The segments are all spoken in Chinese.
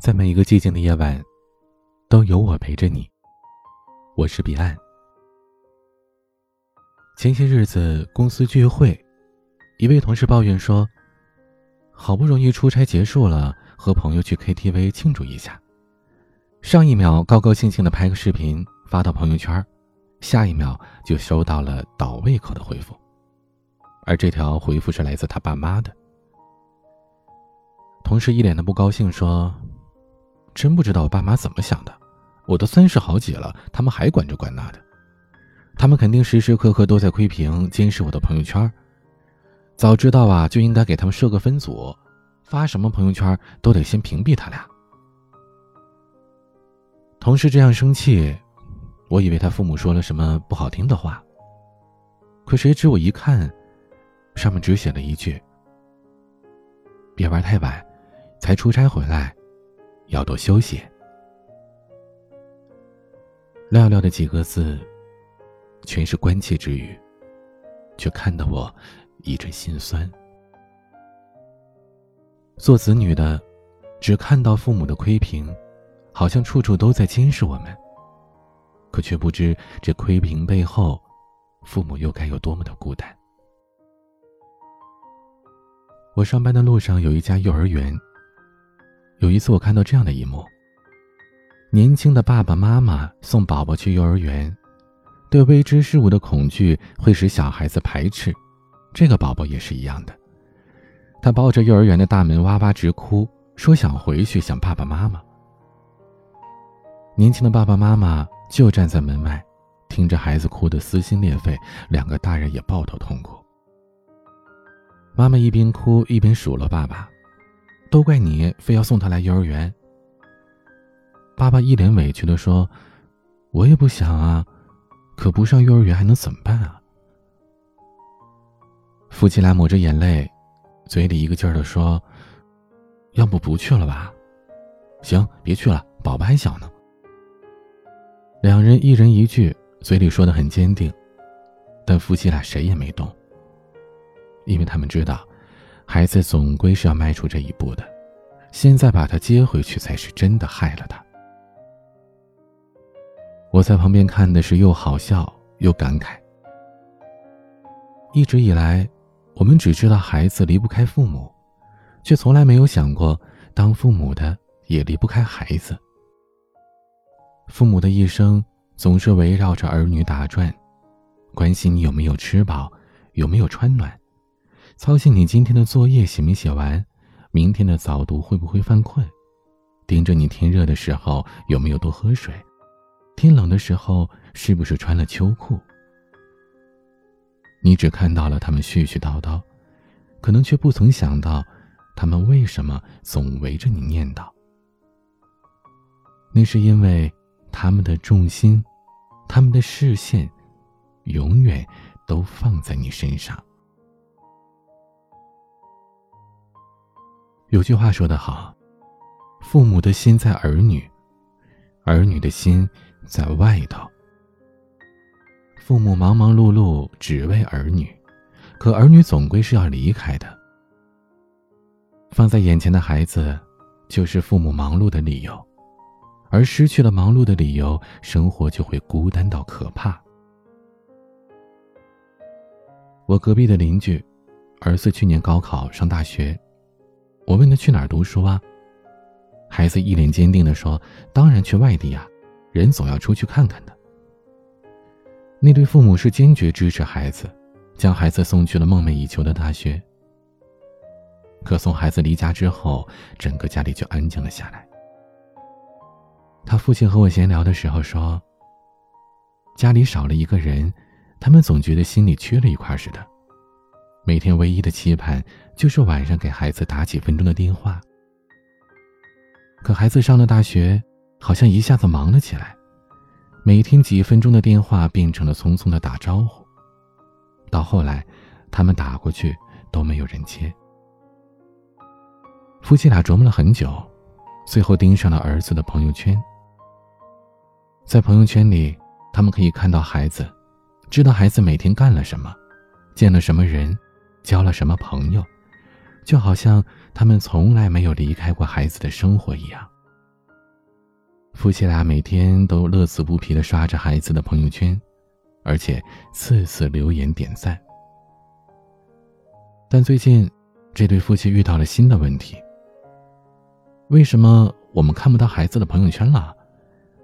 在每一个寂静的夜晚，都有我陪着你。我是彼岸。前些日子公司聚会，一位同事抱怨说：“好不容易出差结束了，和朋友去 KTV 庆祝一下，上一秒高高兴兴的拍个视频发到朋友圈，下一秒就收到了倒胃口的回复，而这条回复是来自他爸妈的。”同事一脸的不高兴说。真不知道我爸妈怎么想的，我都三十好几了，他们还管这管那的。他们肯定时时刻刻都在窥屏监视我的朋友圈。早知道啊，就应该给他们设个分组，发什么朋友圈都得先屏蔽他俩。同事这样生气，我以为他父母说了什么不好听的话。可谁知我一看，上面只写了一句：“别玩太晚，才出差回来。”要多休息。寥寥的几个字，全是关切之语，却看得我一阵心酸。做子女的，只看到父母的窥屏，好像处处都在监视我们，可却不知这窥屏背后，父母又该有多么的孤单。我上班的路上有一家幼儿园。有一次，我看到这样的一幕：年轻的爸爸妈妈送宝宝去幼儿园，对未知事物的恐惧会使小孩子排斥。这个宝宝也是一样的，他抱着幼儿园的大门哇哇直哭，说想回去，想爸爸妈妈。年轻的爸爸妈妈就站在门外，听着孩子哭得撕心裂肺，两个大人也抱头痛哭。妈妈一边哭一边数落爸爸。都怪你，非要送他来幼儿园。爸爸一脸委屈的说：“我也不想啊，可不上幼儿园还能怎么办啊？”夫妻俩抹着眼泪，嘴里一个劲儿的说：“要不不去了吧？”“行，别去了，宝宝还小呢。”两人一人一句，嘴里说的很坚定，但夫妻俩谁也没动，因为他们知道。孩子总归是要迈出这一步的，现在把他接回去才是真的害了他。我在旁边看的是又好笑又感慨。一直以来，我们只知道孩子离不开父母，却从来没有想过，当父母的也离不开孩子。父母的一生总是围绕着儿女打转，关心你有没有吃饱，有没有穿暖。操心你今天的作业写没写完，明天的早读会不会犯困，盯着你天热的时候有没有多喝水，天冷的时候是不是穿了秋裤。你只看到了他们絮絮叨叨，可能却不曾想到，他们为什么总围着你念叨。那是因为他们的重心，他们的视线，永远都放在你身上。有句话说得好，父母的心在儿女，儿女的心在外头。父母忙忙碌碌只为儿女，可儿女总归是要离开的。放在眼前的孩子，就是父母忙碌的理由，而失去了忙碌的理由，生活就会孤单到可怕。我隔壁的邻居，儿子去年高考上大学。我问他去哪儿读书啊？孩子一脸坚定的说：“当然去外地啊，人总要出去看看的。”那对父母是坚决支持孩子，将孩子送去了梦寐以求的大学。可送孩子离家之后，整个家里就安静了下来。他父亲和我闲聊的时候说：“家里少了一个人，他们总觉得心里缺了一块似的。”每天唯一的期盼就是晚上给孩子打几分钟的电话。可孩子上了大学，好像一下子忙了起来，每天几分钟的电话变成了匆匆的打招呼。到后来，他们打过去都没有人接。夫妻俩琢磨了很久，最后盯上了儿子的朋友圈。在朋友圈里，他们可以看到孩子，知道孩子每天干了什么，见了什么人。交了什么朋友，就好像他们从来没有离开过孩子的生活一样。夫妻俩每天都乐此不疲的刷着孩子的朋友圈，而且次次留言点赞。但最近，这对夫妻遇到了新的问题。为什么我们看不到孩子的朋友圈了？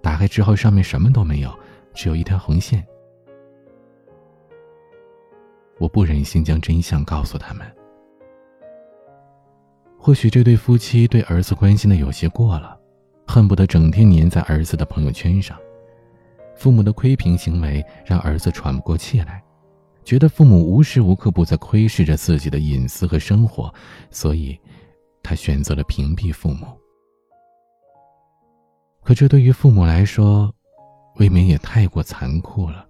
打开之后，上面什么都没有，只有一条横线。我不忍心将真相告诉他们。或许这对夫妻对儿子关心的有些过了，恨不得整天黏在儿子的朋友圈上。父母的窥屏行为让儿子喘不过气来，觉得父母无时无刻不在窥视着自己的隐私和生活，所以，他选择了屏蔽父母。可这对于父母来说，未免也太过残酷了。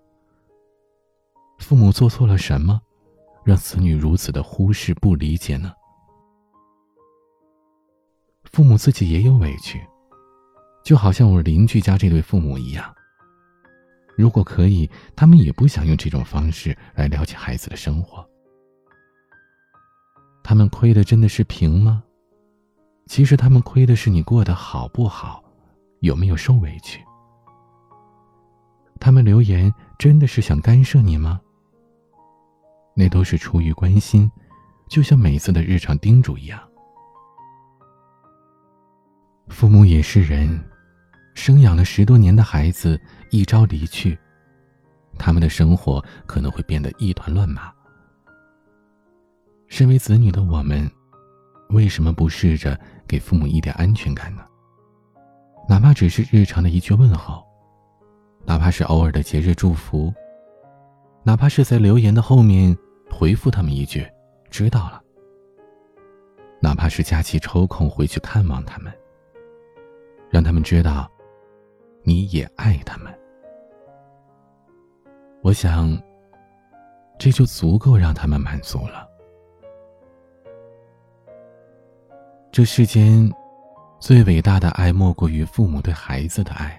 父母做错了什么，让子女如此的忽视不理解呢？父母自己也有委屈，就好像我邻居家这对父母一样。如果可以，他们也不想用这种方式来了解孩子的生活。他们亏的真的是平吗？其实他们亏的是你过得好不好，有没有受委屈。他们留言真的是想干涉你吗？那都是出于关心，就像每次的日常叮嘱一样。父母也是人，生养了十多年的孩子一朝离去，他们的生活可能会变得一团乱麻。身为子女的我们，为什么不试着给父母一点安全感呢？哪怕只是日常的一句问候，哪怕是偶尔的节日祝福，哪怕是在留言的后面回复他们一句“知道了”，哪怕是假期抽空回去看望他们。让他们知道，你也爱他们。我想，这就足够让他们满足了。这世间最伟大的爱，莫过于父母对孩子的爱；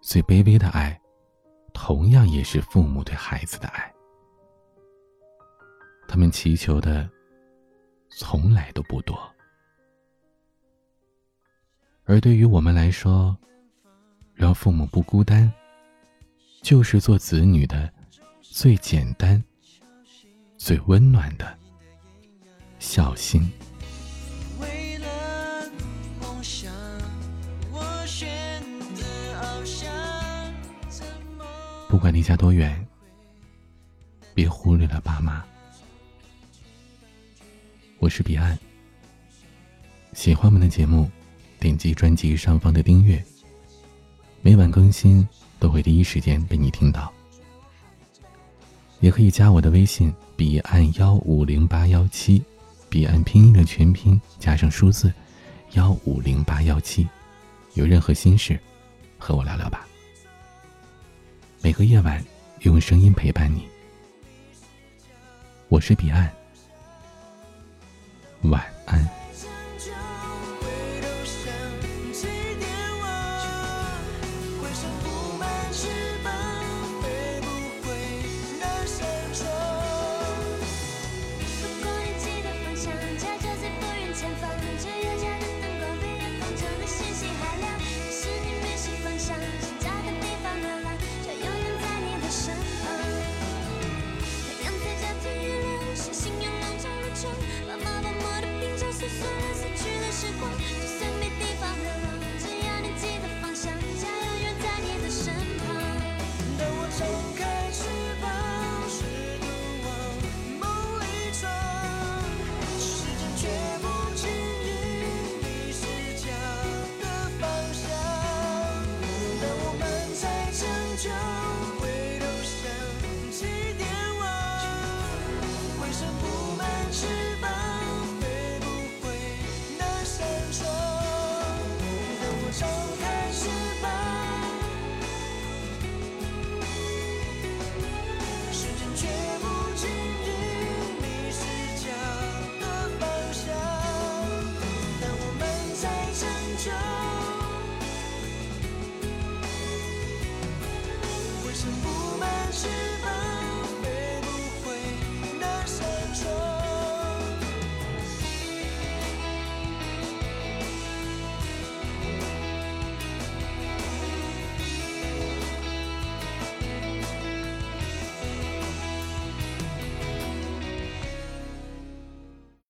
最卑微的爱，同样也是父母对孩子的爱。他们祈求的，从来都不多。而对于我们来说，让父母不孤单，就是做子女的最简单、最温暖的孝心。不管离家多远，别忽略了爸妈。我是彼岸，喜欢我们的节目。点击专辑上方的订阅，每晚更新都会第一时间被你听到。也可以加我的微信彼岸幺五零八幺七，彼岸拼音的全拼加上数字幺五零八幺七，有任何心事和我聊聊吧。每个夜晚用声音陪伴你，我是彼岸，晚安。算了死去的时光